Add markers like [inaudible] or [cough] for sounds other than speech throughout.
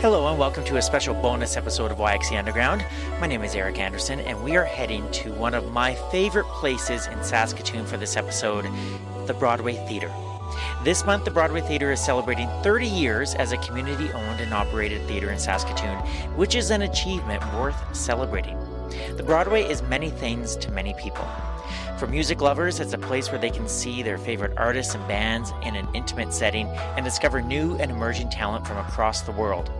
Hello and welcome to a special bonus episode of YXE Underground. My name is Eric Anderson and we are heading to one of my favorite places in Saskatoon for this episode, the Broadway Theatre. This month, the Broadway Theatre is celebrating 30 years as a community owned and operated theatre in Saskatoon, which is an achievement worth celebrating. The Broadway is many things to many people. For music lovers, it's a place where they can see their favorite artists and bands in an intimate setting and discover new and emerging talent from across the world.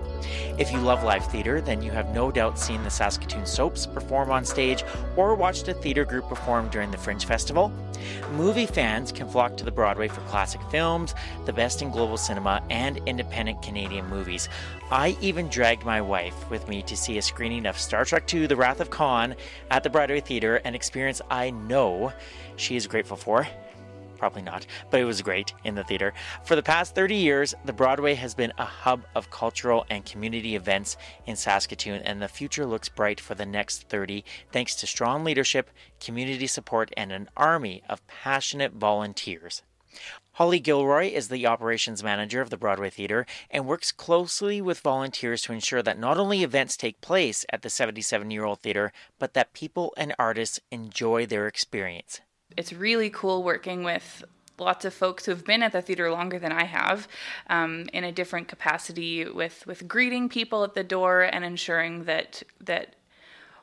If you love live theater, then you have no doubt seen the Saskatoon Soaps perform on stage or watched a theater group perform during the Fringe Festival. Movie fans can flock to the Broadway for classic films, the best in global cinema, and independent Canadian movies. I even dragged my wife with me to see a screening of Star Trek II The Wrath of Khan at the Broadway Theater, an experience I know she is grateful for. Probably not, but it was great in the theater. For the past 30 years, the Broadway has been a hub of cultural and community events in Saskatoon, and the future looks bright for the next 30 thanks to strong leadership, community support, and an army of passionate volunteers. Holly Gilroy is the operations manager of the Broadway Theatre and works closely with volunteers to ensure that not only events take place at the 77 year old theatre, but that people and artists enjoy their experience it's really cool working with lots of folks who have been at the theater longer than I have, um, in a different capacity, with with greeting people at the door and ensuring that that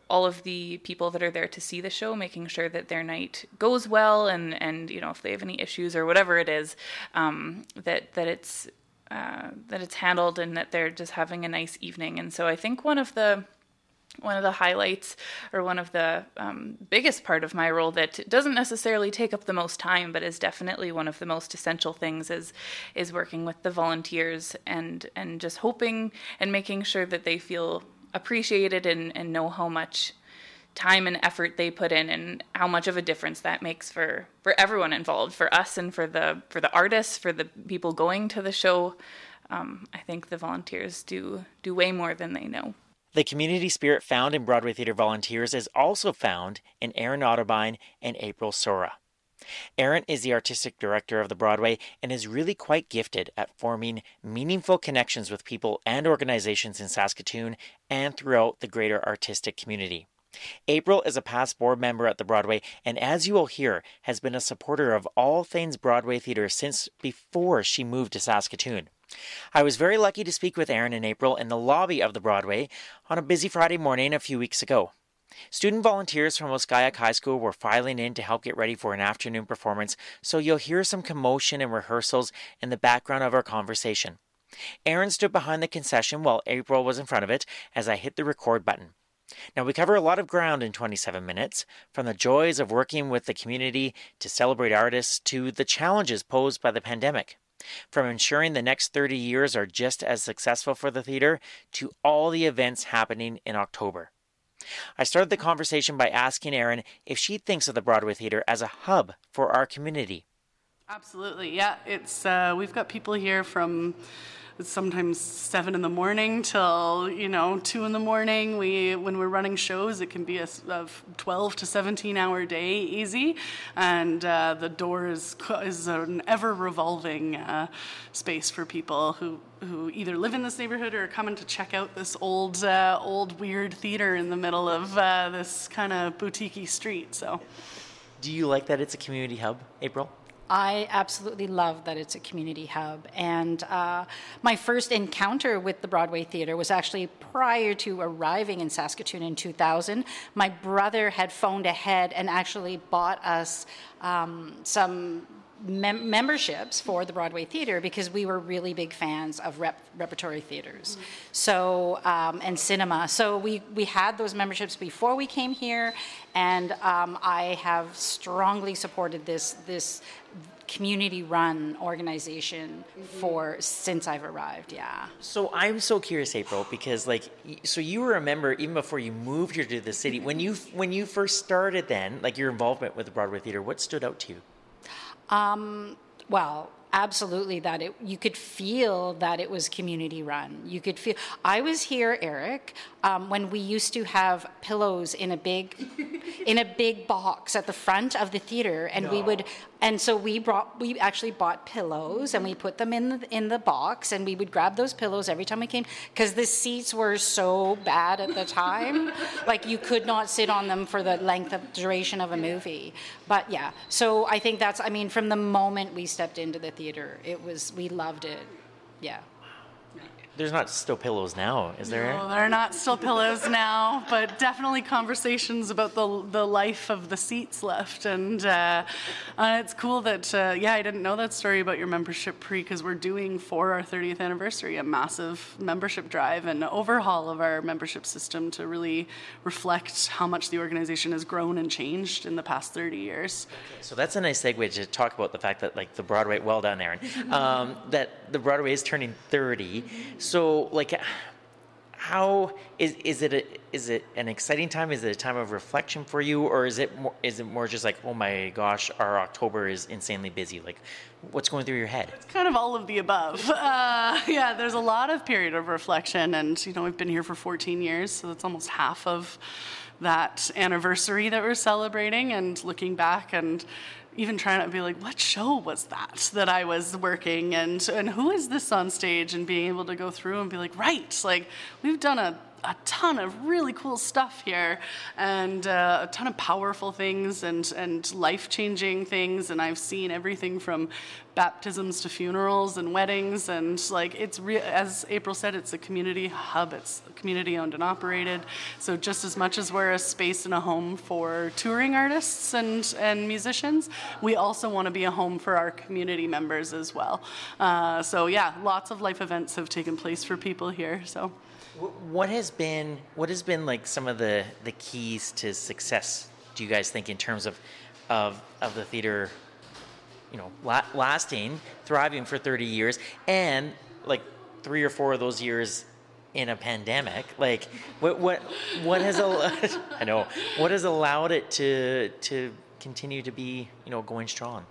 all of the people that are there to see the show, making sure that their night goes well, and and you know if they have any issues or whatever it is, um, that that it's uh, that it's handled and that they're just having a nice evening. And so I think one of the one of the highlights or one of the um, biggest part of my role that doesn't necessarily take up the most time but is definitely one of the most essential things is is working with the volunteers and and just hoping and making sure that they feel appreciated and, and know how much time and effort they put in and how much of a difference that makes for for everyone involved for us and for the for the artists for the people going to the show um, I think the volunteers do do way more than they know. The community spirit found in Broadway Theatre volunteers is also found in Aryn Otterbein and April Sora. Aryn is the artistic director of the Broadway and is really quite gifted at forming meaningful connections with people and organizations in Saskatoon and throughout the greater artistic community. April is a past board member at the Broadway and, as you will hear, has been a supporter of all things Broadway theater since before she moved to Saskatoon. I was very lucky to speak with Aryn in April in the lobby of the Broadway on a busy Friday morning a few weeks ago. Student volunteers from Oskayak High School were filing in to help get ready for an afternoon performance, so you'll hear some commotion and rehearsals in the background of our conversation. Aryn stood behind the concession while April was in front of it as I hit the record button. Now, we cover a lot of ground in 27 minutes, from the joys of working with the community to celebrate artists to the challenges posed by the pandemic. From ensuring the next 30 years are just as successful for the theater to all the events happening in October. I started the conversation by asking Aryn if she thinks of the Broadway Theater as a hub for our community. Absolutely, yeah. It's uh, we've got people here from it's sometimes seven in the morning till you know two in the morning. We when we're running shows, it can be a, a twelve to seventeen hour day easy, and uh, the door is is an ever revolving uh, space for people who who either live in this neighborhood or are coming to check out this old uh, old weird theater in the middle of uh, this kind of boutiquey street. So, do you like that it's a community hub, April? I absolutely love that it's a community hub. And uh, my first encounter with the Broadway Theater was actually prior to arriving in Saskatoon in 2000. My brother had phoned ahead and actually bought us um, some mem- memberships for the Broadway Theater because we were really big fans of rep- repertory theaters, mm-hmm. so um, and cinema. So we we had those memberships before we came here, and um, I have strongly supported this this community run organization for since I've arrived. Yeah. So I'm so curious, April, because like, so you were a member even before you moved here to the city. When you when you first started, then like your involvement with the Broadway Theater, what stood out to you? Um, well, absolutely that it you could feel that it was community run. You could feel. I was here, Eric, um, when we used to have pillows in a big, [laughs] in a big box at the front of the theater, and no. we would. And so we brought. We actually bought pillows, and we put them in the, in the box, and we would grab those pillows every time we came because the seats were so bad at the time, [laughs] like you could not sit on them for the length of duration of a movie. But yeah, so I think that's. I mean, from the moment we stepped into the theater, it was we loved it. Yeah there's not still pillows now, is there? No, there are not still pillows now, but definitely conversations about the the life of the seats left, and uh, uh, it's cool that uh, yeah, I didn't know that story about your membership pre because we're doing for our 30th anniversary a massive membership drive and overhaul of our membership system to really reflect how much the organization has grown and changed in the past 30 years. So that's a nice segue to talk about the fact that like the Broadway, well done, Aryn, [laughs] um, that the Broadway is turning 30. So, like, how is is it a, is it an exciting time? Is it a time of reflection for you, or is it more, is it more just like, oh my gosh, our October is insanely busy? Like, what's going through your head? It's kind of all of the above. [laughs] Uh, yeah, there's a lot of period of reflection, and you know, we've been here for 14 years, so that's almost half of that anniversary that we're celebrating, and looking back and even trying to be like, what show was that that I was working? And and who is this on stage and being able to go through and be like, right, like we've done a a ton of really cool stuff here and uh, a ton of powerful things and, and life changing things. And I've seen everything from baptisms to funerals and weddings. And like it's, re- as April said, it's a community hub, it's community owned and operated. So just as much as we're a space and a home for touring artists and, and musicians, we also want to be a home for our community members as well. Uh, so yeah, lots of life events have taken place for people here. So. What has been what has been like some of the the keys to success? Do you guys think in terms of of of the theater, you know, la- lasting, thriving for thirty years, and like three or four of those years in a pandemic? Like, what what what has allowed, [laughs] I know what has allowed it to to continue to be you know going strong?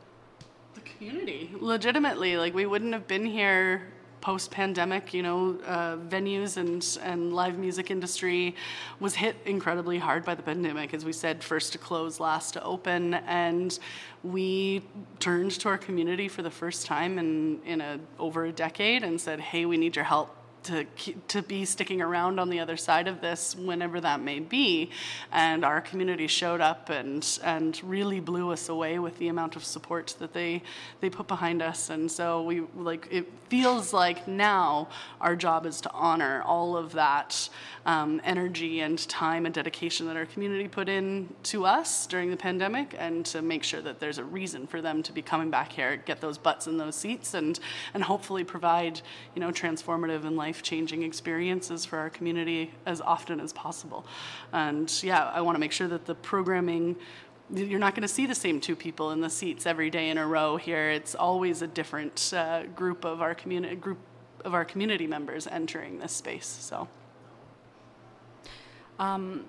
The community, legitimately, like we wouldn't have been here post-pandemic, you know, uh, venues and and live music industry was hit incredibly hard by the pandemic. As we said, first to close, last to open, and we turned to our community for the first time in in a over a decade and said, "Hey, we need your help to to be sticking around on the other side of this whenever that may be. And our community showed up and and really blew us away with the amount of support that they they put behind us. And so we like it feels like now our job is to honor all of that um, energy and time and dedication that our community put in to us during the pandemic and to make sure that there's a reason for them to be coming back here get those butts in those seats and and hopefully provide you know transformative and life life changing experiences for our community as often as possible. And yeah, I want to make sure that the programming you're not going to see the same two people in the seats every day in a row here. It's always a different uh, group of our community group of our community members entering this space. So, um,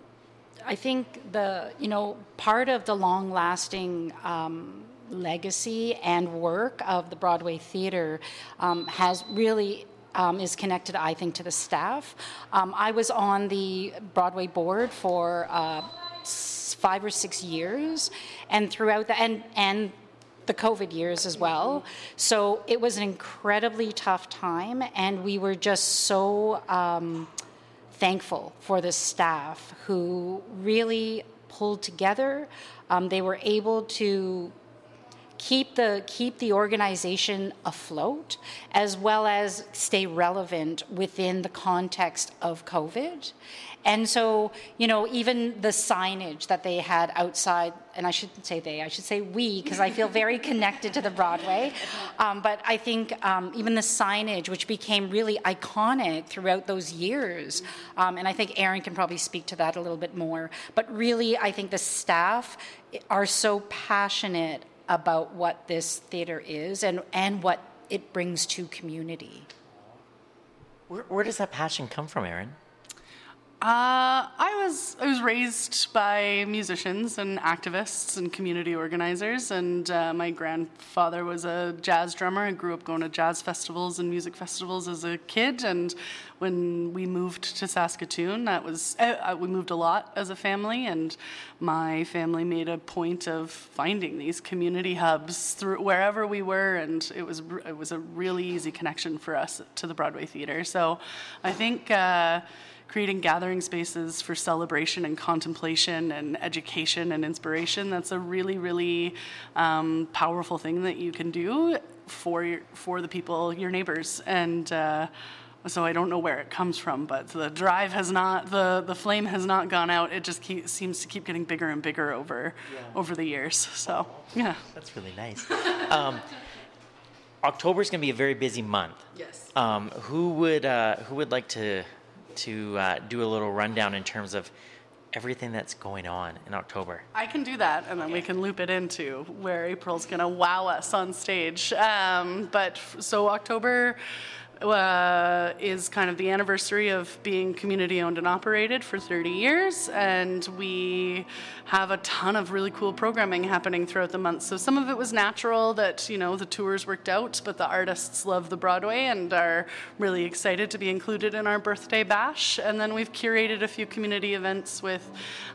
I think the you know part of the long-lasting um, legacy and work of the Broadway Theater um, has really um, is connected, I think, to the staff. Um, I was on the Broadway board for uh, five or six years, and throughout the and and the COVID years as well. So it was an incredibly tough time, and we were just so um, thankful for the staff who really pulled together. Um, they were able to keep the keep the organization afloat as well as stay relevant within the context of covid. And so you know even the signage that they had outside and i shouldn't say they i should say we because i feel very [laughs] connected to the broadway. Um, but i think um, even the signage which became really iconic throughout those years um, and i think aryn can probably speak to that a little bit more but really i think the staff are so passionate about what this theater is and, and what it brings to community. Where, where does that passion come from, Aryn? Uh, I was I was raised by musicians and activists and community organizers, and uh, my grandfather was a jazz drummer. I grew up going to jazz festivals and music festivals as a kid, and when we moved to Saskatoon, that was uh, we moved a lot as a family, and my family made a point of finding these community hubs through wherever we were, and it was it was a really easy connection for us to the Broadway Theatre. So, I think. Creating gathering spaces for celebration and contemplation and education and inspiration. That's a really, really um, powerful thing that you can do for your, for the people, your neighbors, and. Uh, so I don't know where it comes from, but the drive has not, the, the flame has not gone out. It just keep, seems to keep getting bigger and bigger over yeah. over the years. So yeah, that's really nice. um, October is going to be a very busy month. Yes. Um, who would uh, who would like to to uh, do a little rundown in terms of everything that's going on in October. I can do that, and then we can loop it into where April's going to wow us on stage. Um, but so October uh, is kind of the anniversary of being community owned and operated for 30 years, and we have a ton of really cool programming happening throughout the month. So some of it was natural that you know the tours worked out, but the artists love the Broadway and are really excited to be included in our birthday bash. And then we've curated a few community events with,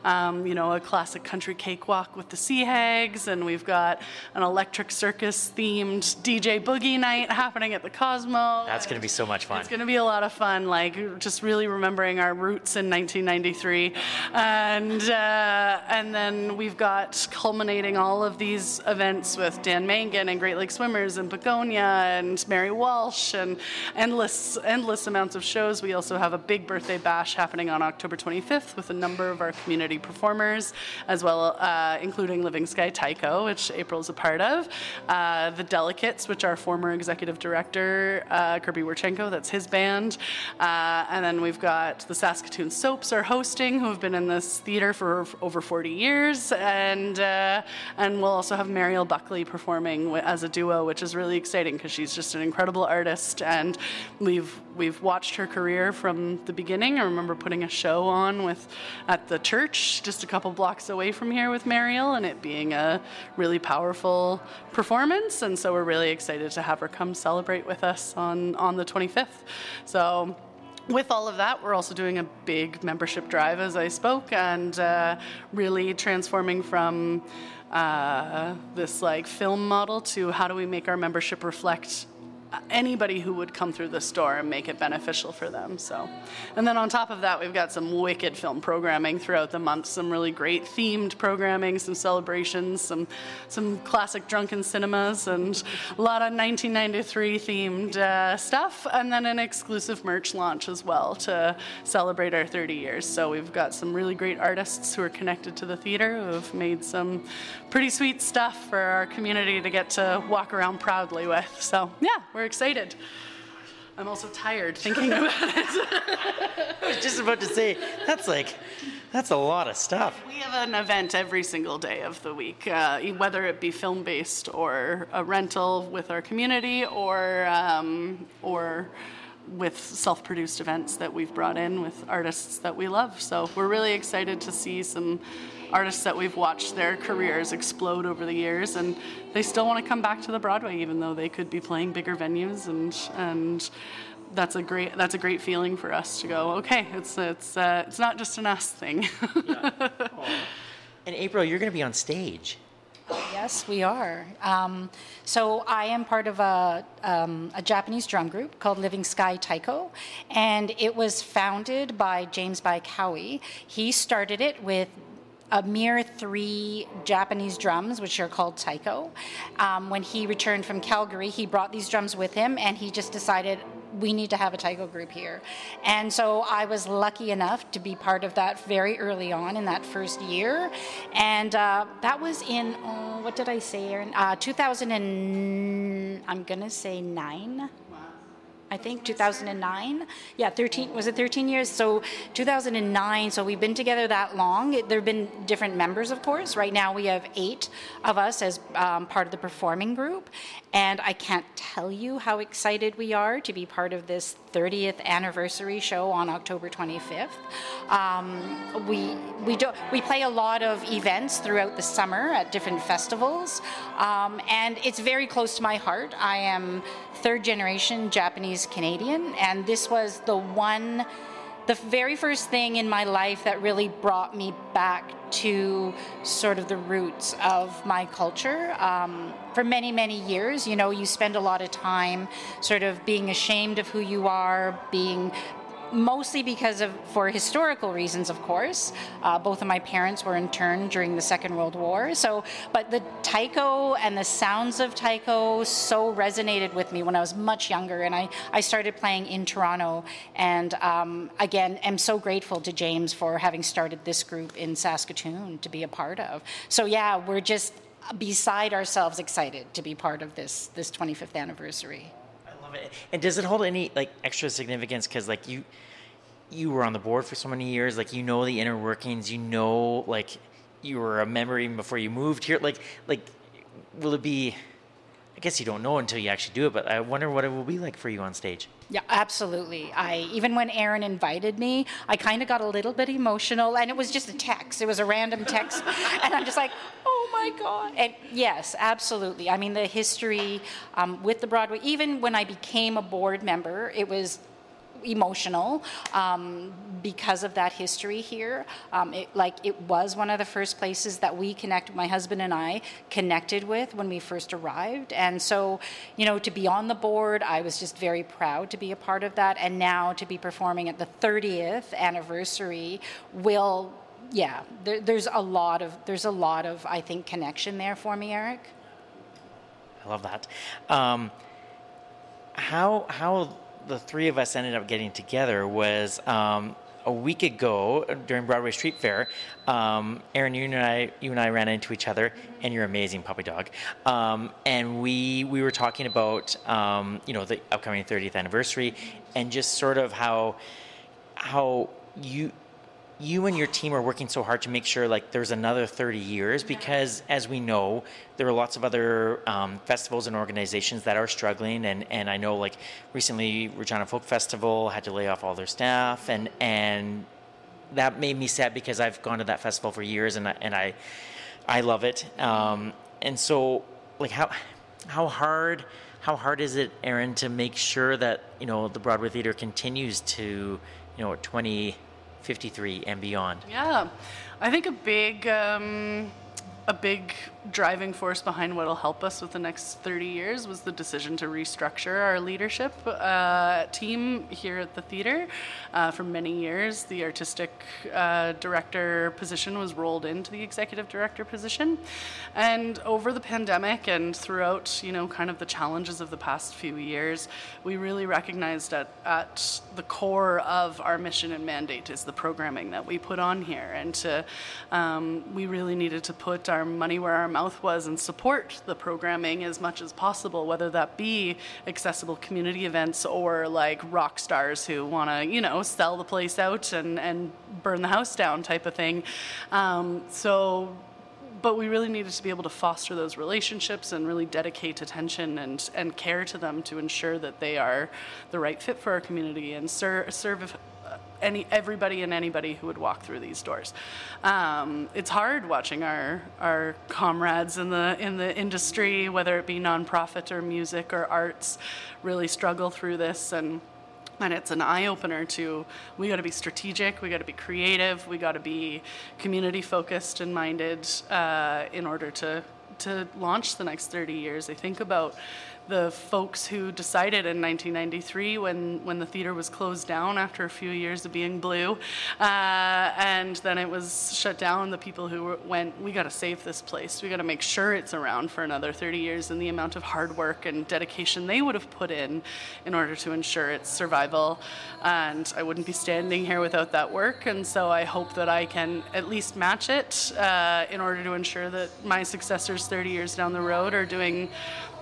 um, you know, a classic country cakewalk with the Sea Hags, and we've got an electric circus themed DJ boogie night happening at the Cosmo. That's going to be so much fun. It's going to be a lot of fun, like just really remembering our roots in 1993. And, uh, and then we've got culminating all of these events with Dan Mangan and Great Lake Swimmers and Begonia and Mary Walsh and endless, endless amounts of shows. We also have a big birthday bash happening on October 25th with a number of our community performers, as well, uh, including Living Sky Taiko, which April's a part of, uh, The Delicates, which our former executive director, uh, Kirby Yurchenko, that's his band. Uh, and then we've got the Saskatoon Soaps are hosting, who have been in this theater for over 40 years. And, uh, and we'll also have Mariel Buckley performing as a duo, which is really exciting because she's just an incredible artist. And we've, we've watched her career from the beginning. I remember putting a show on with at the church just a couple blocks away from here with Mariel, and it being a really powerful performance. And so we're really excited to have her come celebrate with us on, on the 25th. So with all of that, we're also doing a big membership drive, as I spoke, and uh, really transforming from uh, this like film model to how do we make our membership reflect anybody who would come through the store and make it beneficial for them. So, and then on top of that, we've got some wicked film programming throughout the month. Some really great themed programming, some celebrations, some some classic drunken cinemas, and a lot of 1993 themed uh, stuff. And then an exclusive merch launch as well to celebrate our 30 years. So we've got some really great artists who are connected to the theater who have made some pretty sweet stuff for our community to get to walk around proudly with. So yeah, we're excited. I'm also tired thinking about it. [laughs] I was just about to say, that's like, that's a lot of stuff. We have an event every single day of the week, uh, whether it be film based or a rental with our community or, um, or with self produced events that we've brought in with artists that we love. So we're really excited to see some artists that we've watched their careers explode over the years, and they still want to come back to the Broadway, even though they could be playing bigger venues, and and that's a great that's a great feeling for us to go. Okay, it's it's uh, it's not just an us thing. [laughs] yeah. And April, you're going to be on stage. Yes, we are. Um, so I am part of a, um, a, Japanese drum group called Living Sky Taiko, and it was founded by James Baikawi. He started it with a mere three Japanese drums, which are called taiko. Um, when he returned from Calgary, he brought these drums with him, and he just decided we need to have a taiko group here. And so I was lucky enough to be part of that very early on in that first year, and uh, that was in oh, what did I say, Aryn? Uh, 2000 and I'm gonna say nine. I think 2009. Yeah, 13 was it 13 years? So 2009. So we've been together that long. There have been different members, of course. Right now we have eight of us as um, part of the performing group, and I can't tell you how excited we are to be part of this 30th anniversary show on October 25th. Um, we we do we play a lot of events throughout the summer at different festivals, um, and it's very close to my heart. I am third generation Japanese Canadian, and this was the one, the very first thing in my life that really brought me back to sort of the roots of my culture. Um, for many, many years, you know, you spend a lot of time sort of being ashamed of who you are, being mostly because of for historical reasons of course. Uh, both of my parents were interned during the second world war. So but the taiko and the sounds of taiko so resonated with me when i was much younger and i, I started playing in toronto. And um, again am so grateful to james for having started this group in saskatoon to be a part of. So yeah we're just beside ourselves excited to be part of this this 25th anniversary it. And does it hold any like extra significance because like you you were on the board for so many years, like you know the inner workings, you know like you were a member even before you moved here. Like like will it be? I guess you don't know until you actually do it, but I wonder what it will be like for you on stage. Yeah, absolutely. I even when Aryn invited me, I kind of got a little bit emotional, and it was just a text. It was a random text, [laughs] and I'm just like, oh my god. And yes, absolutely. I mean, the history um, with the Broadway. Even when I became a board member, it was emotional um, because of that history here. Um, it, like it was one of the first places that we connect, my husband and I connected with when we first arrived. And so, you know, to be on the board, I was just very proud to be a part of that. And now to be performing at the 30th anniversary will, yeah, there, there's a lot of, there's a lot of, I think, connection there for me, Eric. I love that. Um, how, how, the three of us ended up getting together was um, a week ago during Broadway Street Fair. Um, Aryn, you and I, you and I ran into each other, and you're amazing puppy dog. Um, and we we were talking about um, you know the upcoming 30th anniversary, and just sort of how how you you and your team are working so hard to make sure like there's another 30 years because as we know there are lots of other um, festivals and organizations that are struggling and, and i know like recently regina folk festival had to lay off all their staff and and that made me sad because i've gone to that festival for years and i, and I, I love it. Um, and so like how how hard how hard is it aryn to make sure that you know the broadway theater continues to you know 20 53 and beyond? Yeah, I think a big um, a big driving force behind what will help us with the next 30 years was the decision to restructure our leadership uh, team here at the theater. Uh, for many years, the artistic uh, director position was rolled into the executive director position. And over the pandemic and throughout, you know, kind of the challenges of the past few years, we really recognized that at the core of our mission and mandate is the programming that we put on here. And to, um, we really needed to put our money where our mouth was and support the programming as much as possible, whether that be accessible community events or like rock stars who want to, you know, sell the place out and, and burn the house down type of thing. Um, so but we really needed to be able to foster those relationships and really dedicate attention and, and care to them to ensure that they are the right fit for our community and ser- serve any everybody and anybody who would walk through these doors. Um, it's hard watching our our comrades in the in the industry, whether it be nonprofit or music or arts, really struggle through this and. And it's an eye opener to we got to be strategic, we got to be creative, we got to be community focused and minded uh, in order to to launch the next 30 years. I think about the folks who decided in 1993 when, when the theater was closed down after a few years of being blue. Uh, and then it was shut down. The people who went, we got to save this place. We got to make sure it's around for another 30 years. And the amount of hard work and dedication they would have put in in order to ensure its survival. And I wouldn't be standing here without that work. And so I hope that I can at least match it uh, in order to ensure that my successors 30 years down the road are doing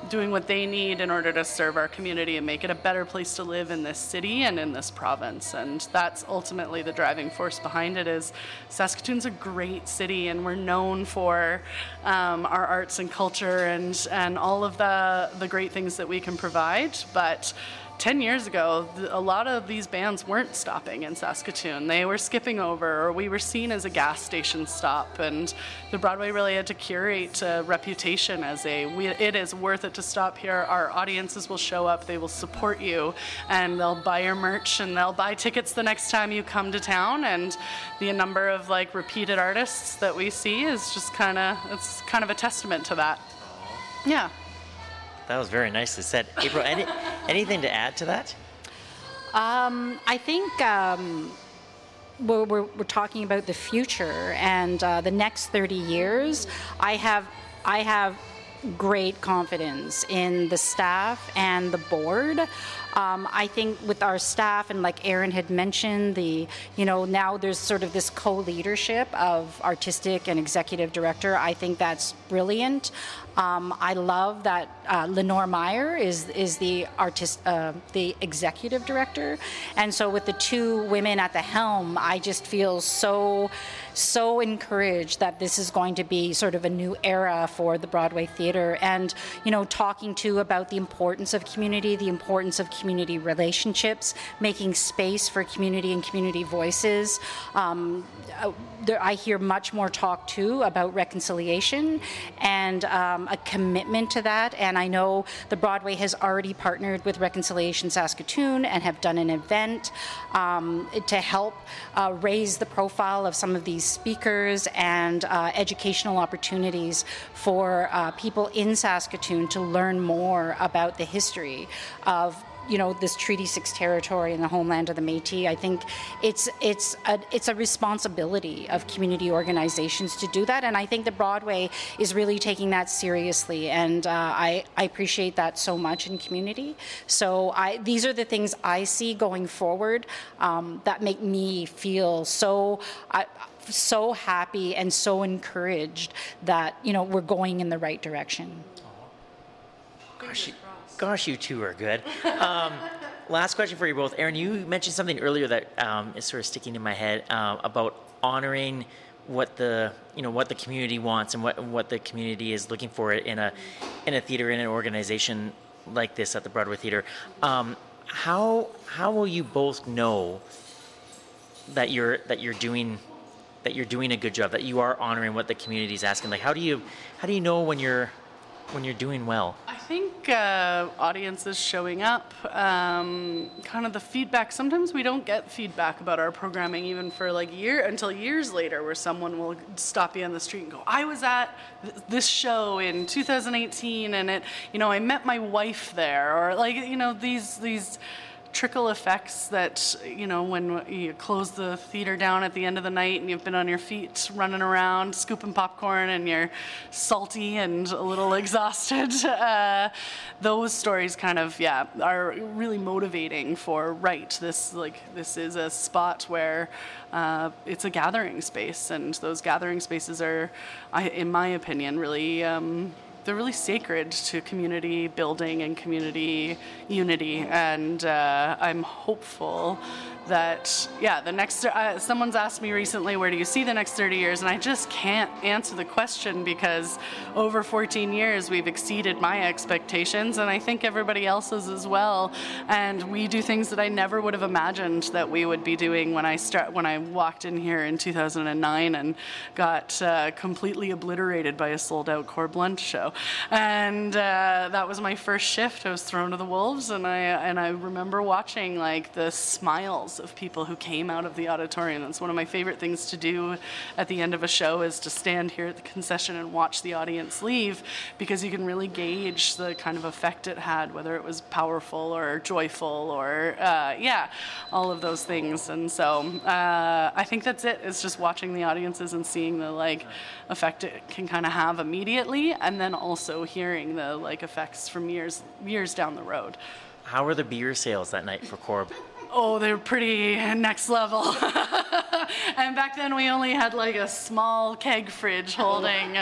doing what they need in order to serve our community and make it a better place to live in this city and in this province. And that's ultimately the driving force behind it. Is Saskatoon's a great city, and we're known for um, our arts and culture and and all of the the great things that we can provide, but 10 years ago, a lot of these bands weren't stopping in Saskatoon. They were skipping over, or we were seen as a gas station stop. And the Broadway really had to curate a reputation as a we, it is worth it to stop here. Our audiences will show up, they will support you, and they'll buy your merch and they'll buy tickets the next time you come to town. And the number of like repeated artists that we see is just kind of it's kind of a testament to that. Yeah. That was very nicely said. April, any, anything to add to that? Um, I think um, we're, we're, we're, talking about the future and uh, the next 30 years. I have, I have great confidence in the staff and the board. Um, I think with our staff and like Aryn had mentioned, the you know now there's sort of this co-leadership of artistic and executive director. I think that's brilliant. Um, I love that uh, Lenore Meyer is is the artist, uh, the executive director, and so with the two women at the helm, I just feel so so encouraged that this is going to be sort of a new era for the Broadway theater, and you know talking to about the importance of community, the importance of community relationships, making space for community and community voices. Um, uh, there, I hear much more talk too about reconciliation and um, a commitment to that. And I know the Broadway has already partnered with Reconciliation Saskatoon and have done an event um, to help uh, raise the profile of some of these speakers and uh, educational opportunities for uh, people in Saskatoon to learn more about the history of you know this Treaty Six territory and the homeland of the Métis. I think it's it's a it's a responsibility of community organizations to do that, and I think the Broadway is really taking that seriously, and uh, I I appreciate that so much in community. So I these are the things I see going forward um, that make me feel so. I, so happy and so encouraged that you know we're going in the right direction. Gosh, you two are good. Um, last question for you both. Aryn, you mentioned something earlier that um, is sort of sticking in my head uh, about honoring what the you know what the community wants and what what the community is looking for in a in a theater in an organization like this at the Broadway Theater. Um, how how will you both know that you're that you're doing that you're doing a good job that you are honoring what the community is asking? Like how do you how do you know when you're when you're doing well? I think uh, audiences showing up, um, kind of the feedback. Sometimes we don't get feedback about our programming even for like year until years later, where someone will stop you on the street and go, "I was at th- this show in 2018, and it, you know, I met my wife there," or like, you know, these these trickle effects that you know when you close the theater down at the end of the night and you've been on your feet running around scooping popcorn and you're salty and a little [laughs] exhausted uh, those stories kind of yeah are really motivating for right this like this is a spot where uh, it's a gathering space and those gathering spaces are in my opinion really um, they're really sacred to community building and community unity. And uh, I'm hopeful that yeah the next uh, someone's asked me recently where do you see the next 30 years? And i just can't answer the question because over 14 years we've exceeded my expectations and i think everybody else's as well. And we do things that i never would have imagined that we would be doing when i start when i walked in here in 2009 and got uh, completely obliterated by a sold out Corb Lund show. And uh, that was my first shift. I was thrown to the wolves and i and i remember watching like the smiles of people who came out of the auditorium. That's one of my favorite things to do at the end of a show is to stand here at the concession and watch the audience leave because you can really gauge the kind of effect it had, whether it was powerful or joyful or uh, yeah, all of those things. And so uh, I think that's it. It's just watching the audiences and seeing the like effect it can kind of have immediately, and then also hearing the like effects from years years down the road. How were the beer sales that night for Corb? Oh, they're pretty next level. [laughs] and back then we only had like a small keg fridge holding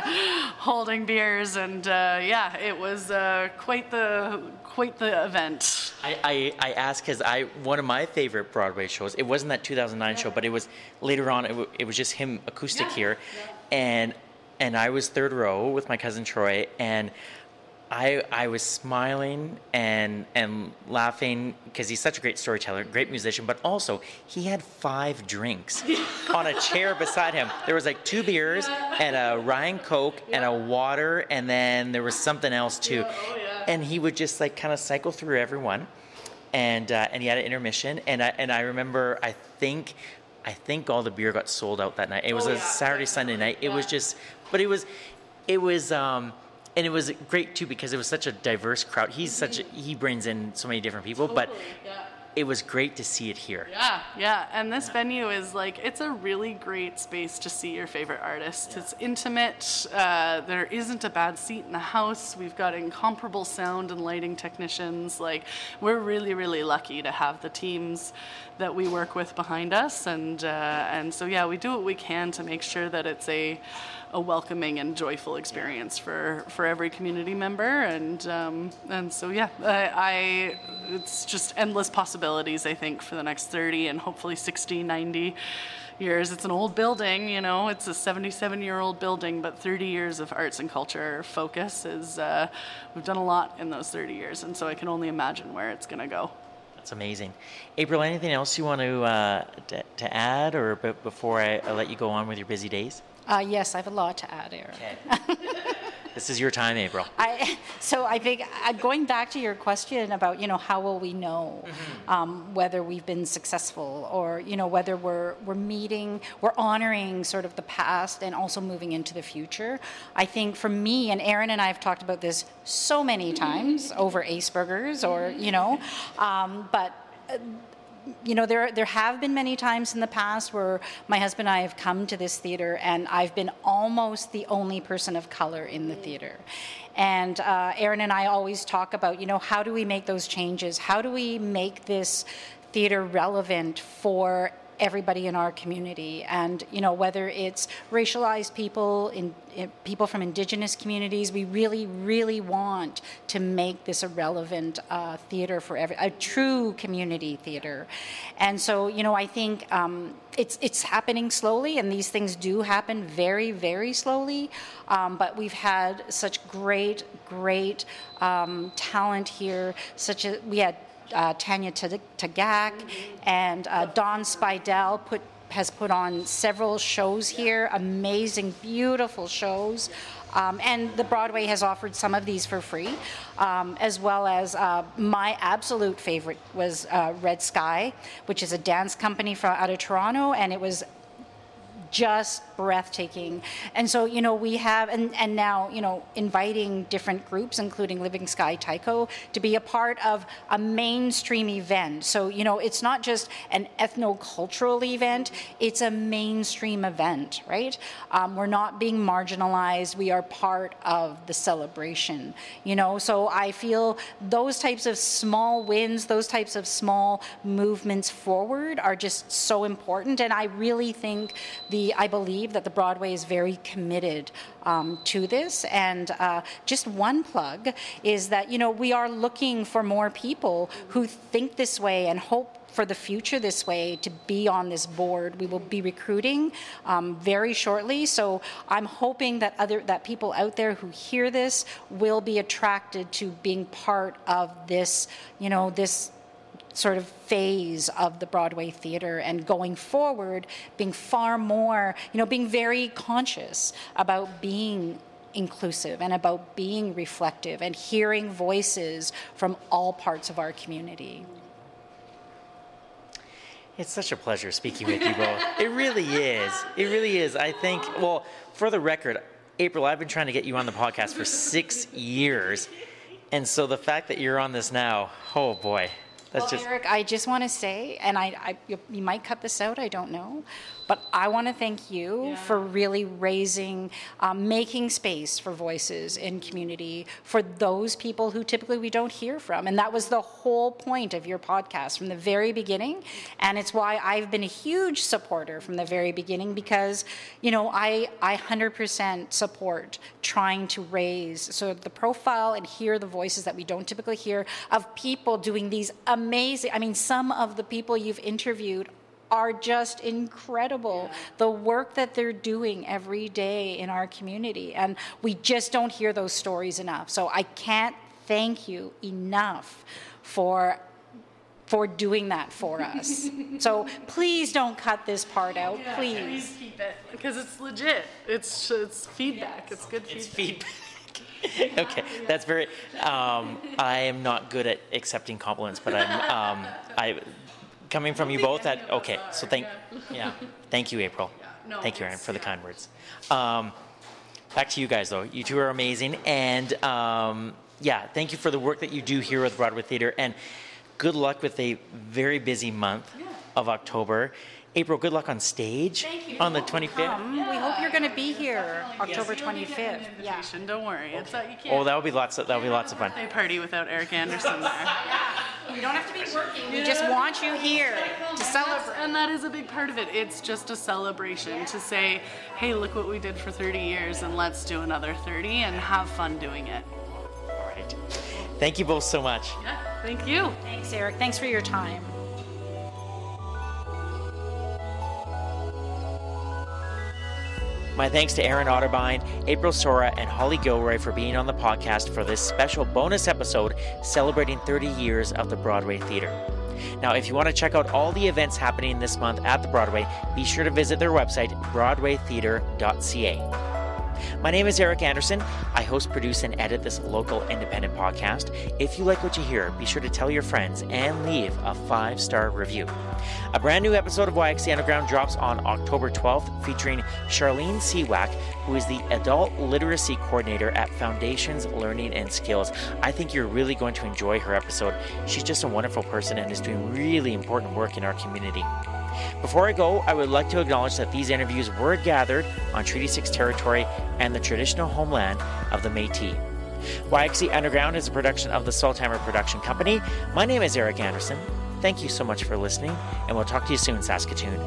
holding beers, and uh, yeah, it was uh, quite the quite the event. I, I, I ask because I one of my favorite Broadway shows. It wasn't that 2009 show, but it was later on. It, w- it was just him acoustic Yeah. here, and and I was third row with my cousin Troy, and I I was smiling and and laughing because he's such a great storyteller, great musician, but also he had five drinks on a chair beside him. There was like two beers and a Ryan Coke and a water, and then there was something else too. And he would just like kind of cycle through everyone, and uh, and he had an intermission, and I and I remember I think. I think all the beer got sold out that night. It was Oh, a yeah. Saturday, Sunday night. It was just, but it was, it was, um, and it was great too because it was such a diverse crowd. He's such a, he brings in so many different people, but yeah. It was great to see it here. Yeah, yeah, and this venue is like it's a really great space to see your favorite artist. It's intimate. Uh, there isn't a bad seat in the house. We've got incomparable sound and lighting technicians. Like we're really, really lucky to have the teams that we work with behind us, and uh, and so yeah, we do what we can to make sure that it's a a welcoming and joyful experience for, for every community member and um, and so yeah I, I it's just endless possibilities I think for the next 30 and hopefully 60 90 years it's an old building you know it's a 77 year old building but 30 years of arts and culture focus is uh, we've done a lot in those 30 years and so I can only imagine where it's going to go That's amazing. April, anything else you want to uh, to, to add, or b- before I, I let you go on with your busy days? Uh, yes, I have a lot to add, Aryn. [laughs] this is your time, April. I, [laughs] so I think uh, going back to your question about you know how will we know um, whether we've been successful or you know whether we're we're meeting we're honoring sort of the past and also moving into the future. I think for me and Aryn and I have talked about this so many times over Ace Burgers or you know, [laughs] um, but you know, there there have been many times in the past where my husband and I have come to this theater, and I've been almost the only person of color in the theater. And uh, Aryn and I always talk about, you know, how do we make those changes? How do we make this theater relevant for everybody in our community. And you know whether it's racialized people in, in people from indigenous communities we really really want to make this a relevant uh, theater for every a true community theater. And so you know i think um, it's it's happening slowly and these things do happen very very slowly. Um, but we've had such great great um, talent here such as we had uh, Tanya Tag- Tagaq and uh, Don Spidell put has put on several shows here, amazing, beautiful shows. Um, and the Broadway has offered some of these for free, um, as well as uh, my absolute favorite was uh, Red Sky, which is a dance company from out of Toronto, and it was just breathtaking. And so, you know, we have, and, and now, you know, inviting different groups, including Living Sky Taiko, to be a part of a mainstream event. So, you know, it's not just an ethnocultural event, it's a mainstream event, right? Um, we're not being marginalized, we are part of the celebration, you know? So I feel those types of small wins, those types of small movements forward are just so important. And I really think the, I believe that the Broadway is very committed um, to this. And uh, just one plug is that, you know, we are looking for more people who think this way and hope for the future this way to be on this board. We will be recruiting um, very shortly, so I'm hoping that other that people out there who hear this will be attracted to being part of this, you know, this sort of phase of the Broadway theater and going forward being far more, you know, being very conscious about being inclusive and about being reflective and hearing voices from all parts of our community. It's such a pleasure speaking with you both. it really is. It really is. I think, well, for the record, April, I've been trying to get you on the podcast for six years. And so the fact that you're on this now, oh boy, That's well, just Eric, I just want to say, and I, I you, you might cut this out, I don't know, but I want to thank you Yeah. for really raising, um, making space for voices in community for those people who typically we don't hear from, and that was the whole point of your podcast from the very beginning, and it's why I've been a huge supporter from the very beginning because, you know, I I 100% support trying to raise so the profile and hear the voices that we don't typically hear of people doing these amazing. I mean, some of the people you've interviewed are just incredible. The work that they're doing every day in our community, and we just don't hear those stories enough. So I can't thank you enough for for doing that for us. [laughs] so please don't cut this part out, please. Please keep it because it's legit. It's it's feedback. It's good feedback. it's feedback. feedback. [laughs] okay, that's very. Um, I am not good at accepting compliments, but I'm. Um, I coming from you both. That okay. So thank. Yeah, thank you, April. No, Thank you, Aryn, for the yeah. kind words. Um, back to you guys, though. You two are amazing, and um, yeah, thank you for the work that you do here with Broadway Theater, and good luck with a very busy month of October. April, good luck on stage on the 25th. Um, we hope you're going to be here October You'll be getting an 25th. Yeah. invitation, Don't worry. It's not, you Oh, can't. that would be lots. Of, that would be lots of fun. birthday party without Eric Anderson there. [laughs] You don't have to be working. We just want you here to celebrate. And that is a big part of it. It's just a celebration to say, hey, look what we did for 30 years and let's do another 30 and have fun doing it. All right. Thank you both so much. Yeah, thank you. Thanks, Eric. Thanks for your time. My thanks to Aryn Otterbein, April Sora, and Holly Gilroy for being on the podcast for this special bonus episode celebrating 30 years of the Broadway Theater. Now, if you want to check out all the events happening this month at the Broadway, be sure to visit their website, broadwaytheater.ca. My name is Eric Anderson. I host, produce, and edit this local independent podcast. If you like what you hear, be sure to tell your friends and leave a five star review. A brand new episode of YXE Underground drops on October 12th, featuring Charlene Seawack, who is the Adult Literacy Coordinator at Foundations Learning and Skills. I think you're really going to enjoy her episode. She's just a wonderful person and is doing really important work in our community. Before I go, I would like to acknowledge that these interviews were gathered on Treaty 6 territory and the traditional homeland of the Metis. YXE Underground is a production of the Saltimer Production Company. My name is Eric Anderson. Thank you so much for listening, and we'll talk to you soon, Saskatoon.